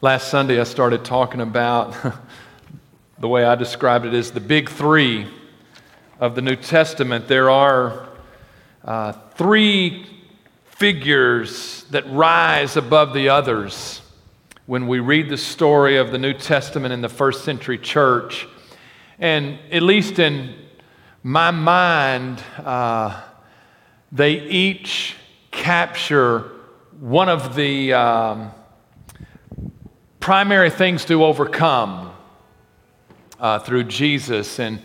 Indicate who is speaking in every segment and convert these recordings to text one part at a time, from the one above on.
Speaker 1: Last Sunday, I started talking about the way I described it as the big three of the New Testament. There are uh, three figures that rise above the others when we read the story of the New Testament in the first century church. And at least in my mind, uh, they each capture one of the. Um, primary things to overcome uh, through Jesus. And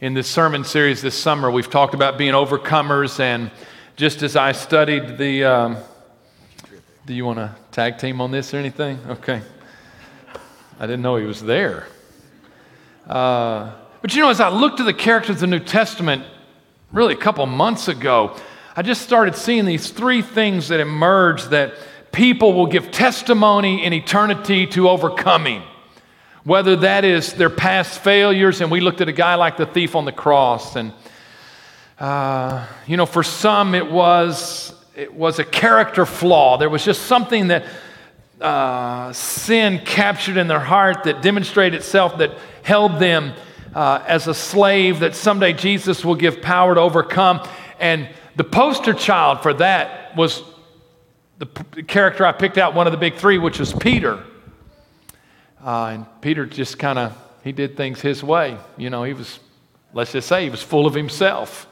Speaker 1: in this sermon series this summer, we've talked about being overcomers. And just as I studied the. Um, do you want to tag team on this or anything? Okay. I didn't know he was there. Uh, but you know, as I looked at the characters of the New Testament, really a couple months ago, I just started seeing these three things that emerged that people will give testimony in eternity to overcoming. Whether that is their past failures, and we looked at a guy like the thief on the cross, and uh, you know, for some it was it was a character flaw. There was just something that uh, sin captured in their heart that demonstrated itself that held them uh, as a slave that someday Jesus will give power to overcome. And the poster child for that was the character I picked out, one of the big three, which was Peter. Uh, and Peter just kind of, he did things his way. You know, he was, let's just say, he was full of himself.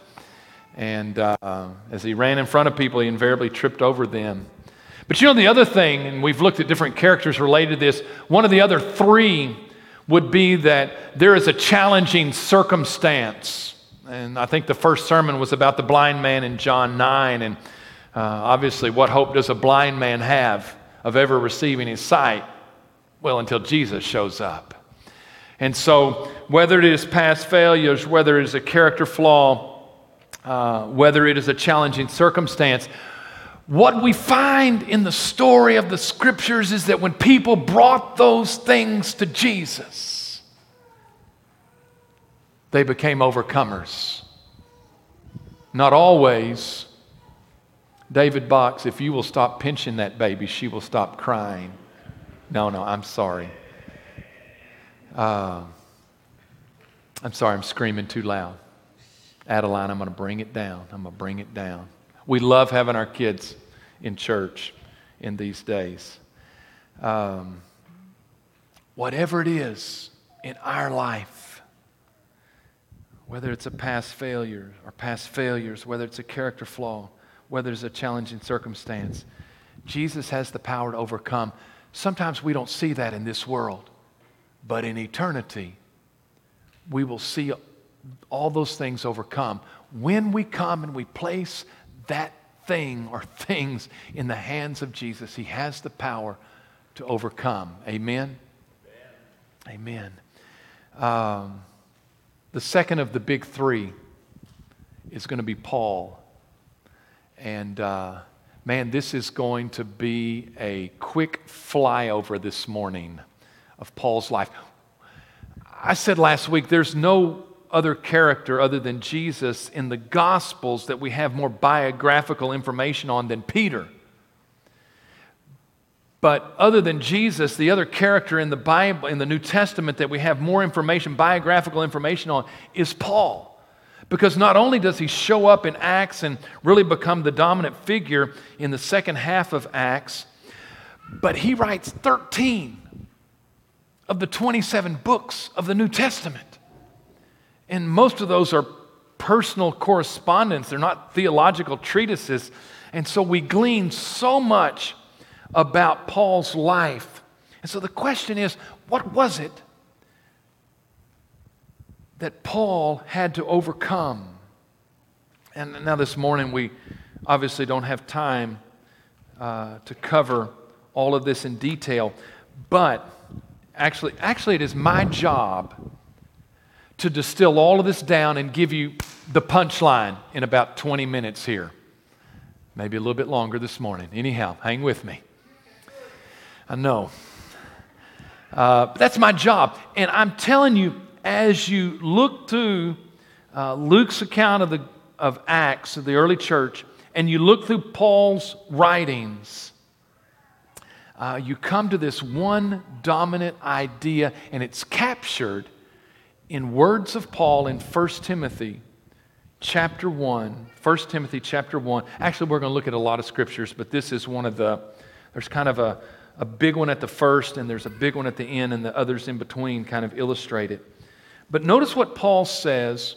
Speaker 1: And uh, as he ran in front of people, he invariably tripped over them. But you know, the other thing, and we've looked at different characters related to this, one of the other three would be that there is a challenging circumstance. And I think the first sermon was about the blind man in John 9. And uh, obviously, what hope does a blind man have of ever receiving his sight? Well, until Jesus shows up. And so, whether it is past failures, whether it is a character flaw, uh, whether it is a challenging circumstance, what we find in the story of the scriptures is that when people brought those things to Jesus, they became overcomers. Not always, David Box, if you will stop pinching that baby, she will stop crying. No, no, I'm sorry. Uh, I'm sorry, I'm screaming too loud. Adeline, I'm going to bring it down. I'm going to bring it down. We love having our kids in church in these days. Um, whatever it is in our life, whether it's a past failure or past failures, whether it's a character flaw, whether it's a challenging circumstance. Jesus has the power to overcome. Sometimes we don't see that in this world, but in eternity, we will see all those things overcome when we come and we place that thing or things in the hands of Jesus. He has the power to overcome. Amen? Amen. Amen. Um, the second of the big three is going to be Paul. And uh, man, this is going to be a quick flyover this morning of Paul's life. I said last week there's no other character other than Jesus in the Gospels that we have more biographical information on than Peter. But other than Jesus, the other character in the Bible, in the New Testament that we have more information, biographical information on, is Paul. Because not only does he show up in Acts and really become the dominant figure in the second half of Acts, but he writes 13 of the 27 books of the New Testament. And most of those are personal correspondence, they're not theological treatises. And so we glean so much about Paul's life. And so the question is what was it that Paul had to overcome. And now, this morning, we obviously don't have time uh, to cover all of this in detail, but actually, actually, it is my job to distill all of this down and give you the punchline in about 20 minutes here. Maybe a little bit longer this morning. Anyhow, hang with me. I know. Uh, that's my job. And I'm telling you, as you look through uh, Luke's account of, the, of Acts of the early church, and you look through Paul's writings, uh, you come to this one dominant idea, and it's captured in words of Paul in 1 Timothy chapter 1. 1 Timothy chapter 1. Actually, we're going to look at a lot of scriptures, but this is one of the, there's kind of a, a big one at the first, and there's a big one at the end, and the others in between kind of illustrate it. But notice what Paul says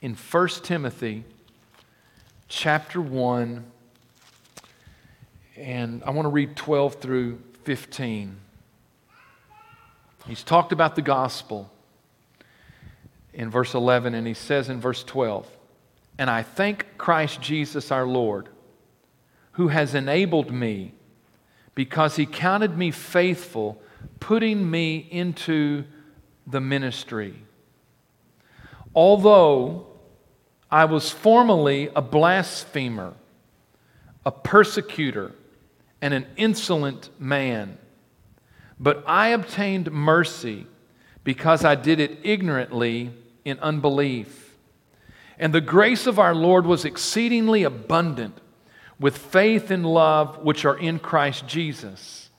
Speaker 1: in 1 Timothy chapter 1 and I want to read 12 through 15. He's talked about the gospel in verse 11, and he says in verse 12, And I thank Christ Jesus our Lord, who has enabled me, because he counted me faithful, putting me into the ministry. Although I was formerly a blasphemer, a persecutor, and an insolent man. But I obtained mercy because I did it ignorantly in unbelief. And the grace of our Lord was exceedingly abundant with faith and love which are in Christ Jesus.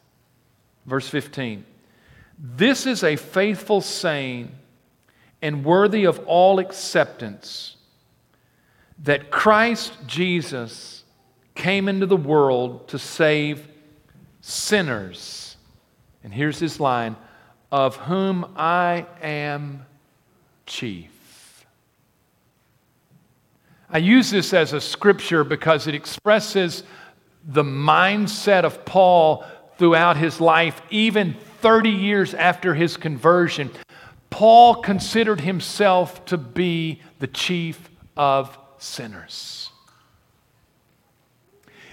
Speaker 1: Verse 15 This is a faithful saying and worthy of all acceptance that Christ Jesus came into the world to save sinners. And here's his line of whom I am chief. I use this as a scripture because it expresses the mindset of Paul throughout his life, even 30 years after his conversion. Paul considered himself to be the chief of sinners.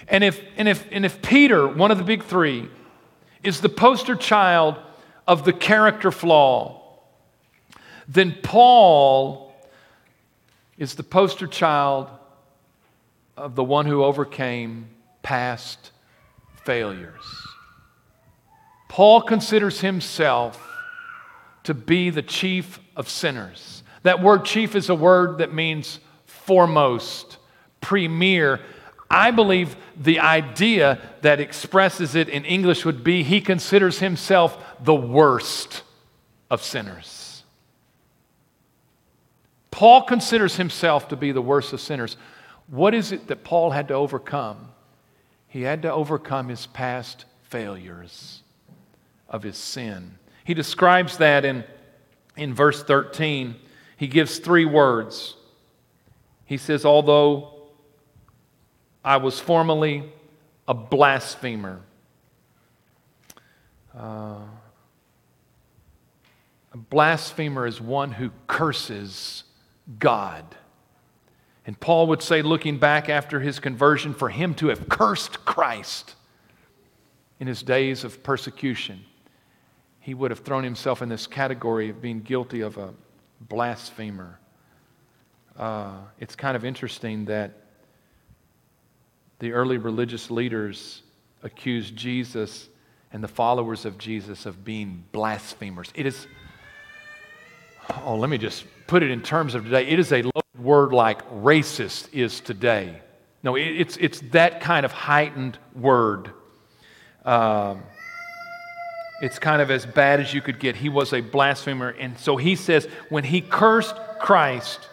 Speaker 1: And if, and, if, and if Peter, one of the big three, is the poster child of the character flaw, then Paul is the poster child of the one who overcame past failures. Paul considers himself to be the chief of sinners. That word chief is a word that means foremost, premier. I believe the idea that expresses it in English would be he considers himself the worst of sinners. Paul considers himself to be the worst of sinners. What is it that Paul had to overcome? He had to overcome his past failures of his sin. He describes that in, in verse 13. He gives three words. He says, Although I was formerly a blasphemer. Uh, a blasphemer is one who curses God. And Paul would say, looking back after his conversion, for him to have cursed Christ in his days of persecution, he would have thrown himself in this category of being guilty of a blasphemer. Uh, it's kind of interesting that the early religious leaders accused Jesus and the followers of Jesus of being blasphemers. It is, oh, let me just put it in terms of today. It is a loaded word like racist is today. No, it, it's, it's that kind of heightened word. Um, it's kind of as bad as you could get. He was a blasphemer. And so he says when he cursed Christ,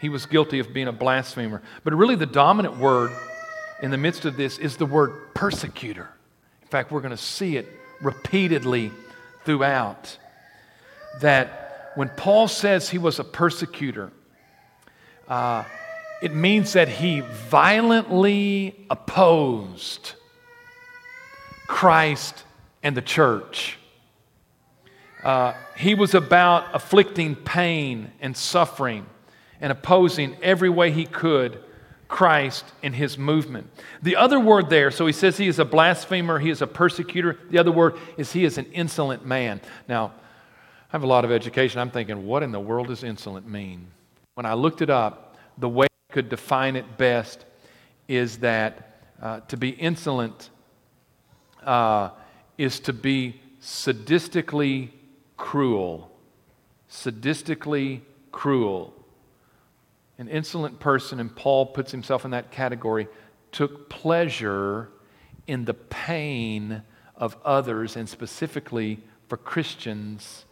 Speaker 1: he was guilty of being a blasphemer. But really, the dominant word in the midst of this is the word persecutor. In fact, we're going to see it repeatedly throughout. That when Paul says he was a persecutor, uh, it means that he violently opposed Christ and the church. Uh, he was about afflicting pain and suffering and opposing every way he could Christ and his movement. The other word there, so he says he is a blasphemer, he is a persecutor. The other word is he is an insolent man. Now, I have a lot of education. I'm thinking, what in the world does insolent mean? When I looked it up, the way I could define it best is that uh, to be insolent uh, is to be sadistically cruel. Sadistically cruel an insolent person, and Paul puts himself in that category, took pleasure in the pain of others, and specifically for Christians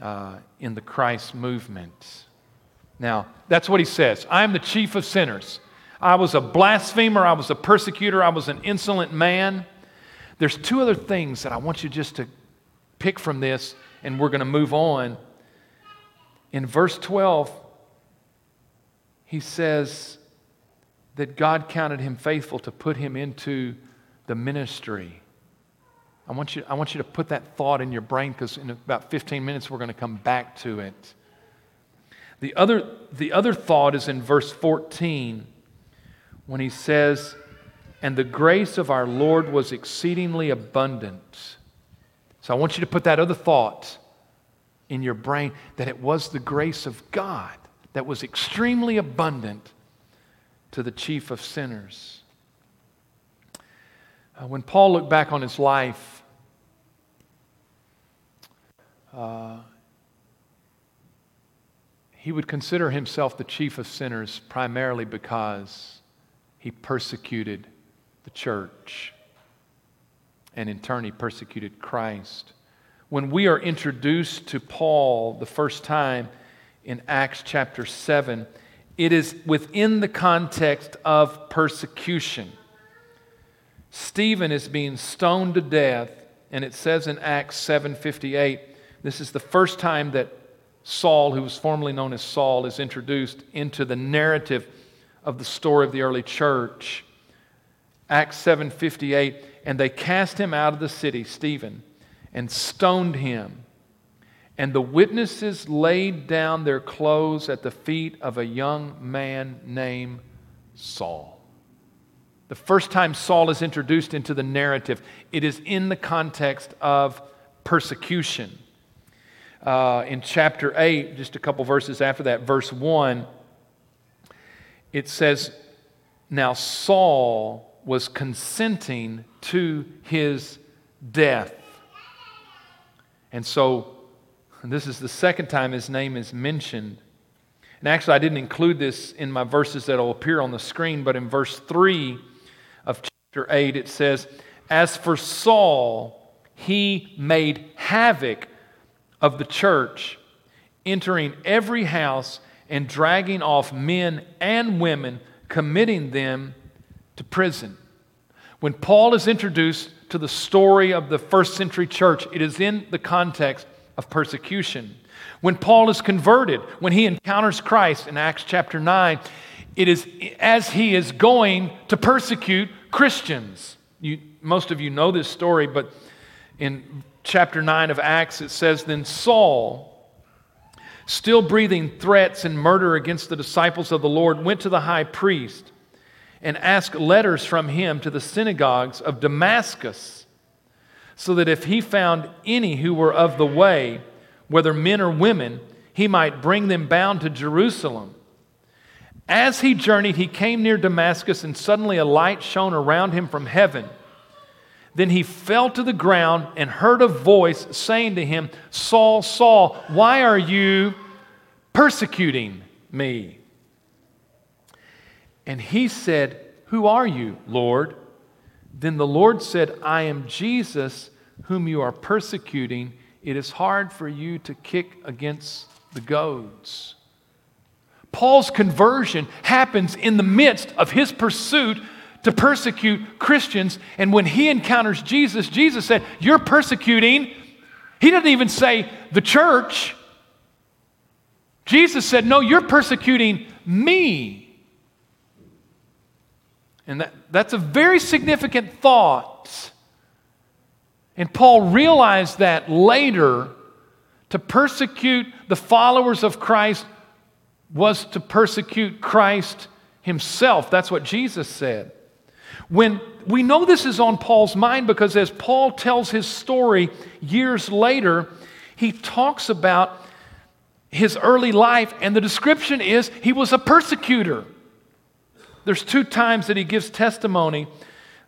Speaker 1: uh, in the Christ movement. Now, that's what he says. I am the chief of sinners. I was a blasphemer. I was a persecutor. I was an insolent man. There's two other things that I want you just to pick from this, and we're going to move on. In verse 12, he says that God counted him faithful to put him into the ministry. I want you, I want you to put that thought in your brain because in about 15 minutes we're going to come back to it. The other, the other thought is in verse 14 when he says, And the grace of our Lord was exceedingly abundant. So I want you to put that other thought in your brain that it was the grace of God that was extremely abundant to the chief of sinners. Uh, when Paul looked back on his life, uh, he would consider himself the chief of sinners primarily because he persecuted the church. And in turn, he persecuted Christ. When we are introduced to Paul the first time in Acts chapter 7, it is within the context of persecution. Stephen is being stoned to death, and it says in Acts 7:58, this is the first time that Saul, who was formerly known as Saul, is introduced into the narrative of the story of the early church. Acts 7:58, and they cast him out of the city, Stephen, and stoned him. And the witnesses laid down their clothes at the feet of a young man named Saul. The first time Saul is introduced into the narrative, it is in the context of persecution. Uh, in chapter 8, just a couple verses after that, verse 1, it says, Now Saul was consenting to his death. And so, this is the second time his name is mentioned. And actually, I didn't include this in my verses that will appear on the screen, but in verse 3 of chapter 8, it says, As for Saul, he made havoc of the church, entering every house and dragging off men and women, committing them to prison. When Paul is introduced to the story of the first century church, it is in the context of persecution. When Paul is converted, when he encounters Christ in Acts chapter 9, it is as he is going to persecute Christians. You, most of you know this story, but in chapter 9 of Acts, it says, Then Saul, still breathing threats and murder against the disciples of the Lord, went to the high priest and ask letters from him to the synagogues of Damascus, so that if he found any who were of the way, whether men or women, he might bring them bound to Jerusalem. As he journeyed, he came near Damascus, and suddenly a light shone around him from heaven. Then he fell to the ground and heard a voice saying to him, Saul, Saul, why are you persecuting me? And he said, Who are you, Lord? Then the Lord said, I am Jesus, whom you are persecuting. It is hard for you to kick against the goads. Paul's conversion happens in the midst of his pursuit to persecute Christians. And when he encounters Jesus, Jesus said, You're persecuting. He doesn't even say the church. Jesus said, No, you're persecuting me. And that, that's a very significant thought. And Paul realized that later to persecute the followers of Christ was to persecute Christ himself. That's what Jesus said. When we know this is on Paul's mind because as Paul tells his story years later, he talks about his early life, and the description is he was a persecutor. There's two times that he gives testimony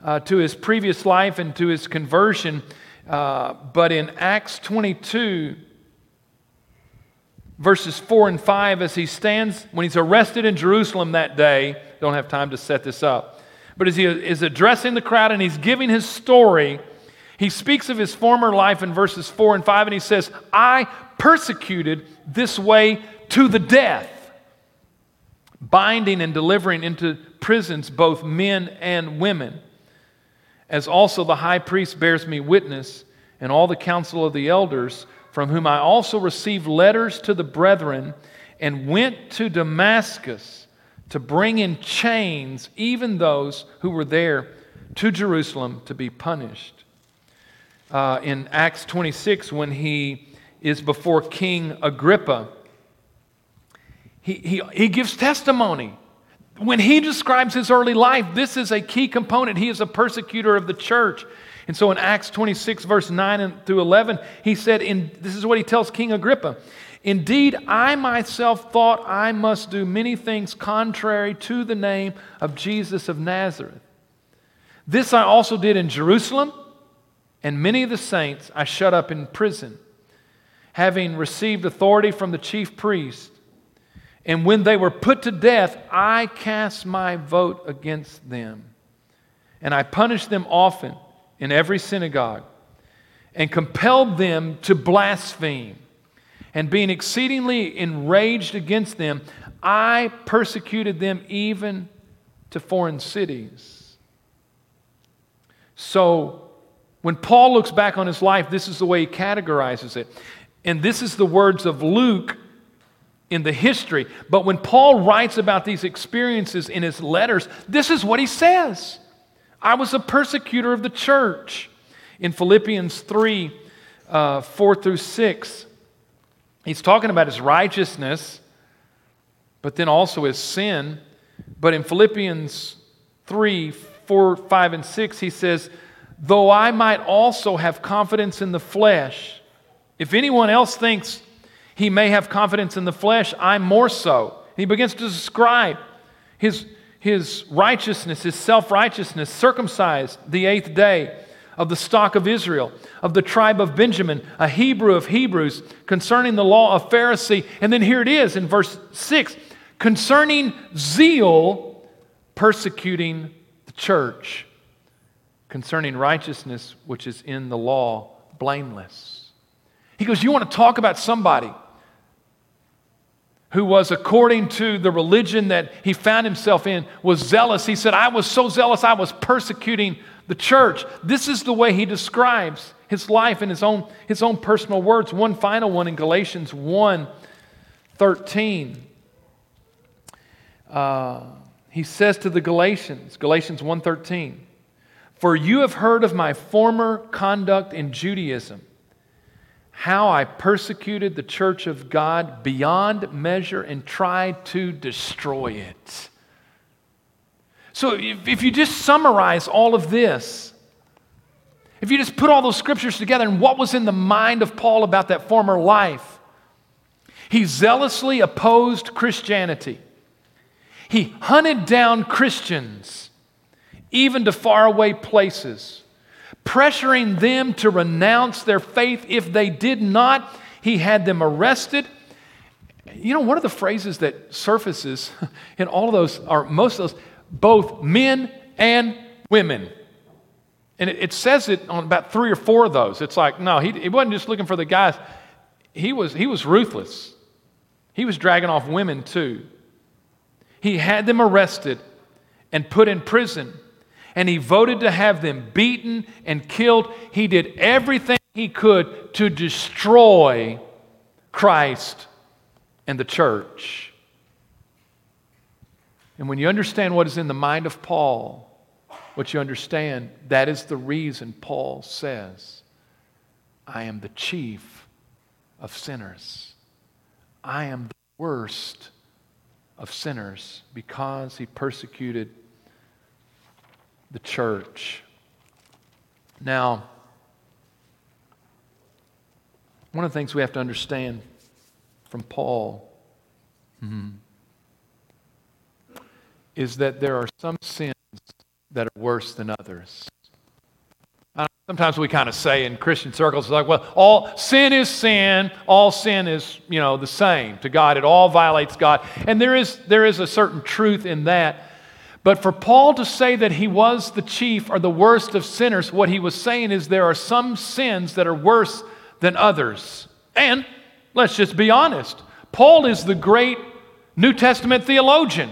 Speaker 1: uh, to his previous life and to his conversion, uh, but in Acts 22, verses 4 and 5, as he stands, when he's arrested in Jerusalem that day, don't have time to set this up. But as he is addressing the crowd and he's giving his story, he speaks of his former life in verses 4 and 5, and he says, I persecuted this way to the death, binding and delivering into prisons both men and women. As also the high priest bears me witness, and all the council of the elders, from whom I also received letters to the brethren, and went to Damascus to bring in chains even those who were there to Jerusalem to be punished uh, in Acts 26 when he is before King Agrippa. He, he, he gives testimony. When he describes his early life, this is a key component. He is a persecutor of the church. And so in Acts 26, verse 9 through 11, he said, in, This is what he tells King Agrippa Indeed, I myself thought I must do many things contrary to the name of Jesus of Nazareth. This I also did in Jerusalem and many of the saints I shut up in prison, having received authority from the chief priest. And when they were put to death, I cast my vote against them. And I punished them often in every synagogue, and compelled them to blaspheme. And being exceedingly enraged against them, I persecuted them even to foreign cities. So, when Paul looks back on his life, this is the way he categorizes it. And this is the words of Luke in the history. But when Paul writes about these experiences in his letters, this is what he says I was a persecutor of the church. In Philippians 3 uh, 4 through 6, he's talking about his righteousness, but then also his sin. But in Philippians 3 4, 5, and 6, he says, though I might also have confidence in the flesh. If anyone else thinks he may have confidence in the flesh, I'm more so. He begins to describe his, his righteousness, his self righteousness, circumcised the eighth day of the stock of Israel, of the tribe of Benjamin, a Hebrew of Hebrews, concerning the law of Pharisee. And then here it is in verse 6 concerning zeal, persecuting the church concerning righteousness which is in the law, blameless. He goes, You want to talk about somebody who was, according to the religion that he found himself in, was zealous. He said, I was so zealous, I was persecuting the church. This is the way he describes his life in his own, his own personal words. One final one in Galatians 1 13. Uh, he says to the Galatians, Galatians 1 13, for you have heard of my former conduct in Judaism, how I persecuted the church of God beyond measure and tried to destroy it. So, if you just summarize all of this, if you just put all those scriptures together and what was in the mind of Paul about that former life, he zealously opposed Christianity. He hunted down Christians even to faraway places, pressuring them to renounce their faith. If they did not, he had them arrested. You know, one of the phrases that surfaces in all of those, or most of those, both men and women. And it, it says it on about three or four of those. It's like, no, he, he wasn't just looking for the guys, he was, he was ruthless. He was dragging off women too. He had them arrested and put in prison and he voted to have them beaten and killed. He did everything he could to destroy Christ and the church. And when you understand what is in the mind of Paul, what you understand, that is the reason Paul says, I am the chief of sinners. I am the worst of sinners because he persecuted the church. Now, one of the things we have to understand from Paul mm-hmm, is that there are some sins that are worse than others. Sometimes we kind of say in Christian circles, like, well, all sin is sin, all sin is, you know, the same to God. It all violates God. And there is, there is a certain truth in that. But for Paul to say that he was the chief or the worst of sinners, what he was saying is there are some sins that are worse than others. And let's just be honest Paul is the great New Testament theologian.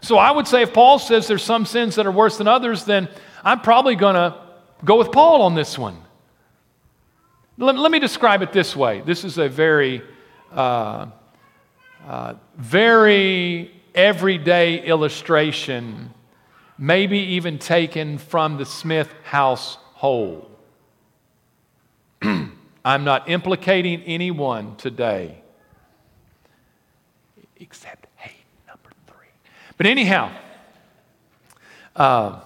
Speaker 1: So I would say if Paul says there's some sins that are worse than others, then I'm probably going to go with Paul on this one. Let, let, me describe it this way. This is a very, uh, uh, very everyday illustration, maybe even taken from the Smith household. I'm not implicating anyone today, except hey, number three. But anyhow, uh,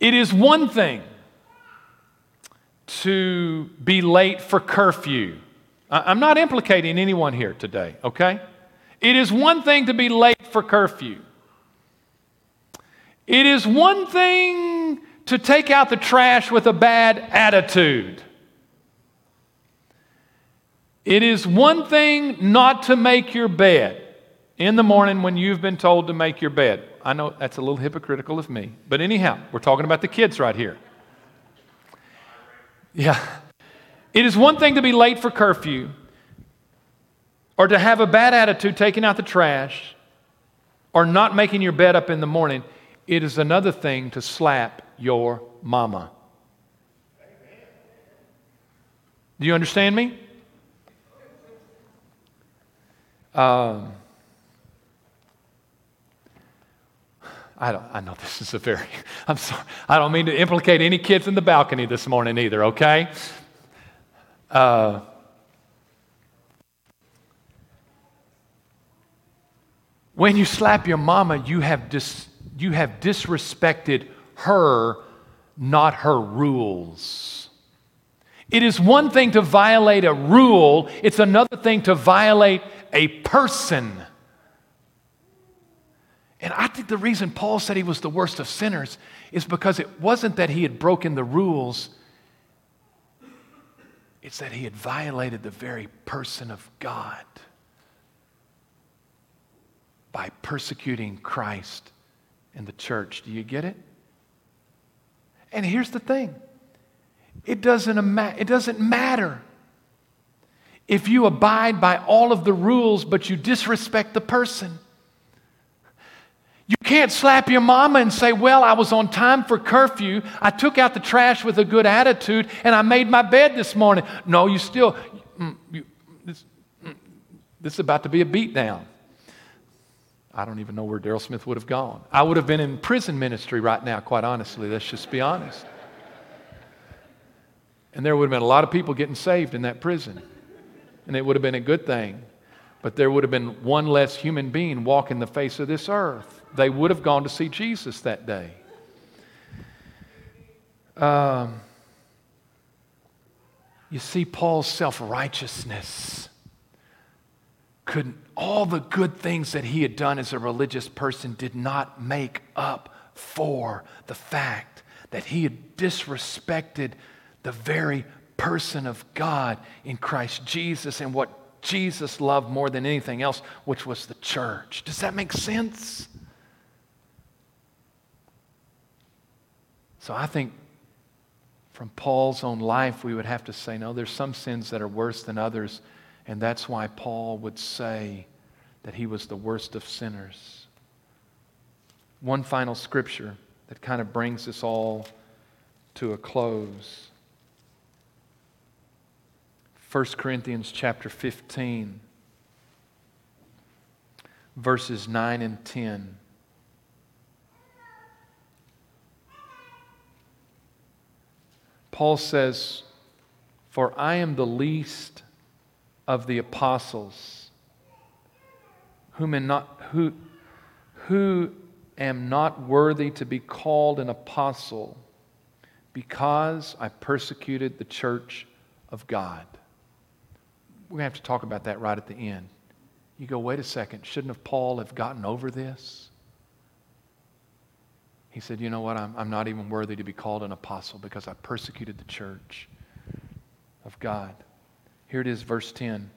Speaker 1: it is one thing to be late for curfew. I'm not implicating anyone here today, okay? It is one thing to be late for curfew. It is one thing to take out the trash with a bad attitude. It is one thing not to make your bed in the morning when you've been told to make your bed. I know that's a little hypocritical of me, but anyhow, we're talking about the kids right here. Yeah. It is one thing to be late for curfew or to have a bad attitude taking out the trash or not making your bed up in the morning. It is another thing to slap your mama. Do you understand me? Um, I, don't, I know this is a very, I'm sorry, I don't mean to implicate any kids in the balcony this morning either, okay? Uh, when you slap your mama, you have, dis, you have disrespected her, not her rules. It is one thing to violate a rule, it's another thing to violate a person. And I think the reason Paul said he was the worst of sinners is because it wasn't that he had broken the rules, it's that he had violated the very person of God by persecuting Christ and the church. Do you get it? And here's the thing it doesn't, it doesn't matter if you abide by all of the rules but you disrespect the person. You can't slap your mama and say, Well, I was on time for curfew. I took out the trash with a good attitude and I made my bed this morning. No, you still, mm, you, this, mm, this is about to be a beatdown. I don't even know where Daryl Smith would have gone. I would have been in prison ministry right now, quite honestly. Let's just be honest. And there would have been a lot of people getting saved in that prison. And it would have been a good thing. But there would have been one less human being walking the face of this earth. They would have gone to see Jesus that day. Um, you see, Paul's self righteousness could all the good things that he had done as a religious person did not make up for the fact that he had disrespected the very person of God in Christ Jesus and what Jesus loved more than anything else, which was the church. Does that make sense? So I think from Paul's own life, we would have to say, no, there's some sins that are worse than others. And that's why Paul would say that he was the worst of sinners. One final scripture that kind of brings this all to a close. 1 Corinthians chapter 15, verses 9 and 10. Paul says, For I am the least of the apostles, whom not, who, who am not worthy to be called an apostle because I persecuted the church of God. We're going to have to talk about that right at the end. You go, wait a second, shouldn't have Paul have gotten over this? He said, You know what? I'm, I'm not even worthy to be called an apostle because I persecuted the church of God. Here it is, verse 10.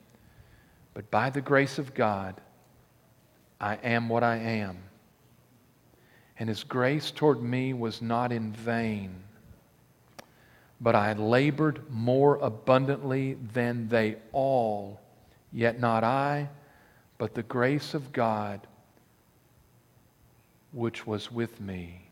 Speaker 1: But by the grace of God, I am what I am. and his grace toward me was not in vain. But I labored more abundantly than they all, yet not I, but the grace of God which was with me.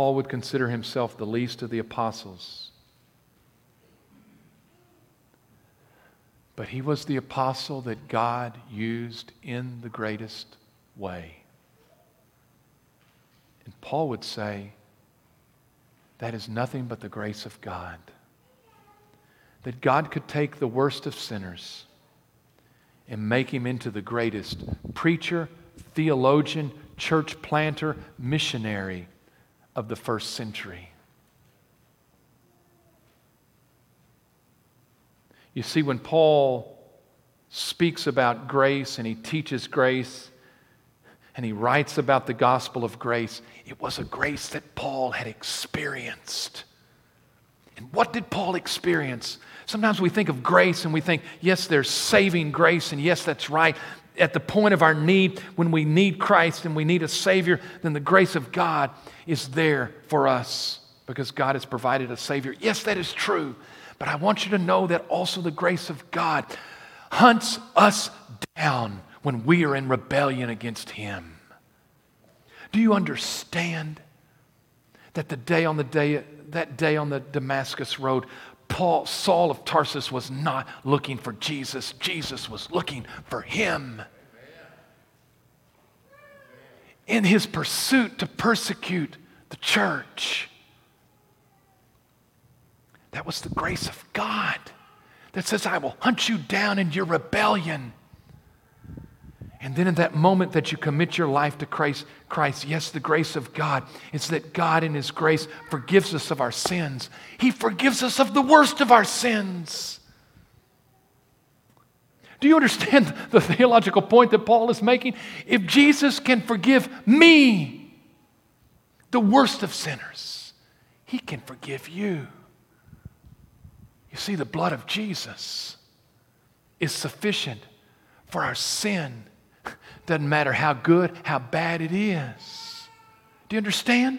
Speaker 1: Paul would consider himself the least of the apostles. But he was the apostle that God used in the greatest way. And Paul would say, that is nothing but the grace of God. That God could take the worst of sinners and make him into the greatest preacher, theologian, church planter, missionary of the first century. You see, when Paul speaks about grace and he teaches grace and he writes about the gospel of grace, it was a grace that Paul had experienced. And what did Paul experience? Sometimes we think of grace and we think, yes, there's saving grace, and yes, that's right at the point of our need, when we need Christ and we need a Savior, then the grace of God is there for us because God has provided a Savior. Yes, that is true. But I want you to know that also the grace of God hunts us down when we are in rebellion against Him. Do you understand that the day on the day that day on the Damascus road, Paul, Saul of Tarsus was not looking for Jesus, Jesus was looking for him. In his pursuit to persecute the church. That was the grace of God that says, I will hunt you down in your rebellion. And then in that moment that you commit your life to Christ, Christ, yes, the grace of God is that God in His grace forgives us of our sins. He forgives us of the worst of our sins. Do you understand the theological point that Paul is making? If Jesus can forgive me, the worst of sinners, He can forgive you. You see, the blood of Jesus is sufficient for our sin doesn't matter how good, how bad it is. Do you understand?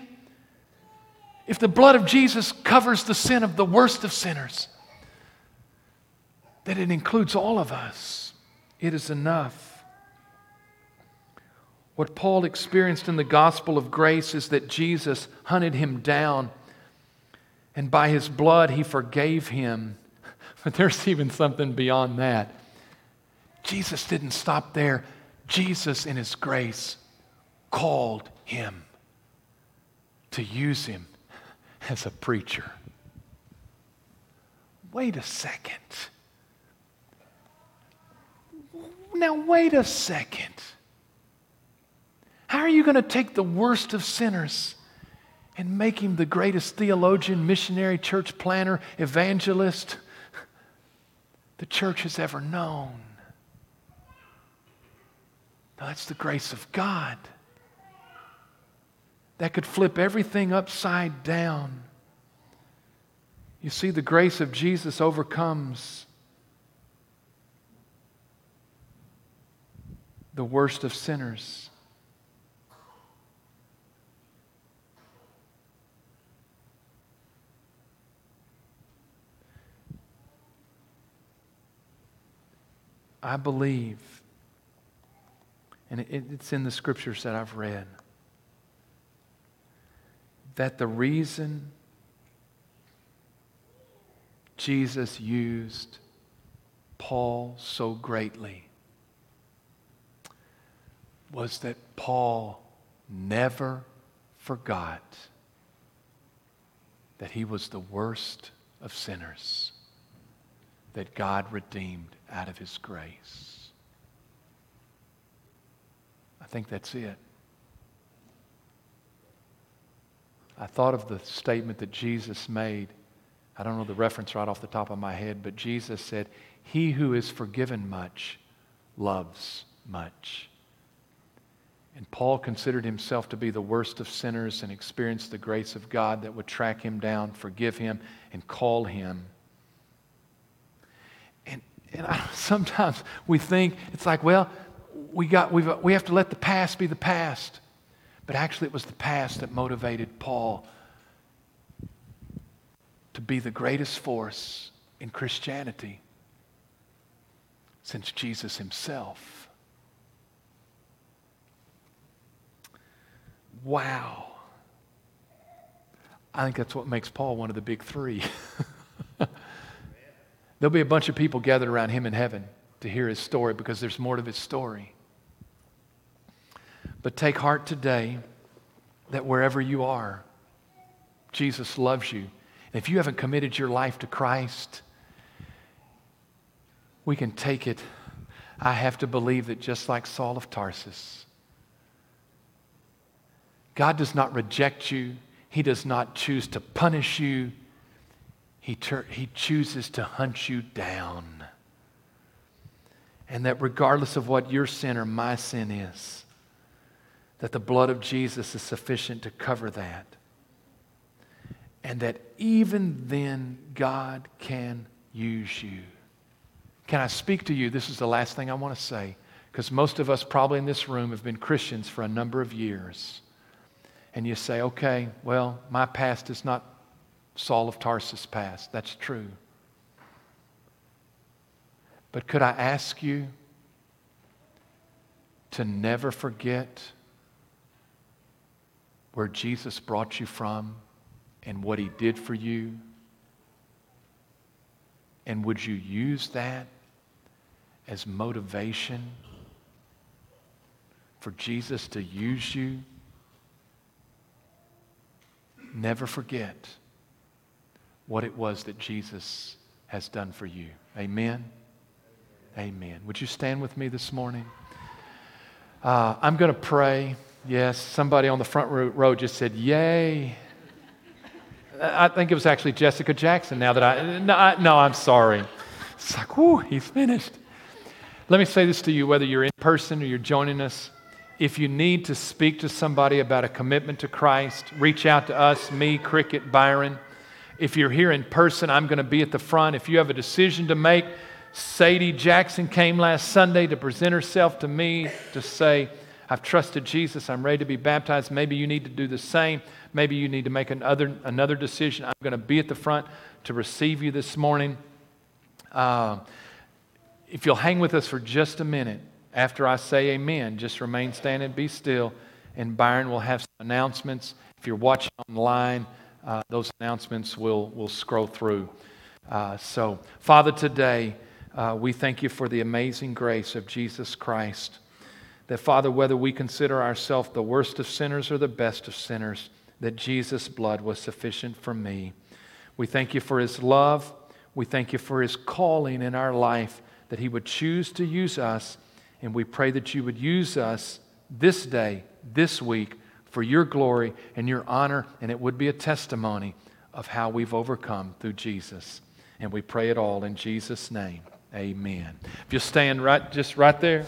Speaker 1: If the blood of Jesus covers the sin of the worst of sinners, that it includes all of us, it is enough. What Paul experienced in the gospel of grace is that Jesus hunted him down, and by his blood he forgave him. But there's even something beyond that. Jesus didn't stop there. Jesus, in His grace, called him to use him as a preacher. Wait a second. Now, wait a second. How are you going to take the worst of sinners and make him the greatest theologian, missionary, church planner, evangelist the church has ever known? Now, that's the grace of God. That could flip everything upside down. You see, the grace of Jesus overcomes the worst of sinners. I believe and it, it's in the scriptures that I've read, that the reason Jesus used Paul so greatly was that Paul never forgot that he was the worst of sinners that God redeemed out of his grace think that's it. I thought of the statement that Jesus made. I don't know the reference right off the top of my head, but Jesus said, He who is forgiven much loves much. And Paul considered himself to be the worst of sinners and experienced the grace of God that would track him down, forgive him, and call him. And I, sometimes we think it's like, well, we, got, we uh, we have to let the past be the past. But actually, it was the past that motivated Paul to be the greatest force in Christianity since Jesus himself. Wow. I think that's what makes Paul one of the big three. There'll be a bunch of people gathered around him in heaven to hear his story because there's more to his story. But take heart today that wherever you are, Jesus loves you. And if you haven't committed your life to Christ, we can take it. I have to believe that just like Saul of Tarsus, God does not reject you. He does not choose to punish you. He, ter- he chooses to hunt you down. And that regardless of what your sin or my sin is, that the blood of Jesus is sufficient to cover that. And that even then, God can use you. Can I speak to you? This is the last thing I want to say, because most of us, probably in this room, have been Christians for a number of years. And you say, okay, well, my past is not Saul of Tarsus' past. That's true. But could I ask you to never forget where Jesus brought you from and what he did for you? And would you use that as motivation for Jesus to use you? Never forget what it was that Jesus has done for you. Amen. Amen. Would you stand with me this morning? Uh, I'm going to pray. Yes, somebody on the front row just said, Yay. I think it was actually Jessica Jackson now that I, no, I, no I'm sorry. It's like, whoo, he's finished. Let me say this to you whether you're in person or you're joining us. If you need to speak to somebody about a commitment to Christ, reach out to us, me, Cricket, Byron. If you're here in person, I'm going to be at the front. If you have a decision to make, Sadie Jackson came last Sunday to present herself to me to say, I've trusted Jesus. I'm ready to be baptized. Maybe you need to do the same. Maybe you need to make another, another decision. I'm going to be at the front to receive you this morning. Uh, if you'll hang with us for just a minute after I say amen, just remain standing, be still, and Byron will have some announcements. If you're watching online, uh, those announcements will, will scroll through. Uh, so, Father, today uh, we thank you for the amazing grace of Jesus Christ that, Father, whether we consider ourselves the worst of sinners or the best of sinners, that Jesus' blood was sufficient for me. We thank you for his love. We thank you for his calling in our life, that he would choose to use us. And we pray that you would use us this day, this week, for your glory and your honor, and it would be a testimony of how we've overcome through Jesus. And we pray it all in Jesus' name. Amen. If you stand right, just right there.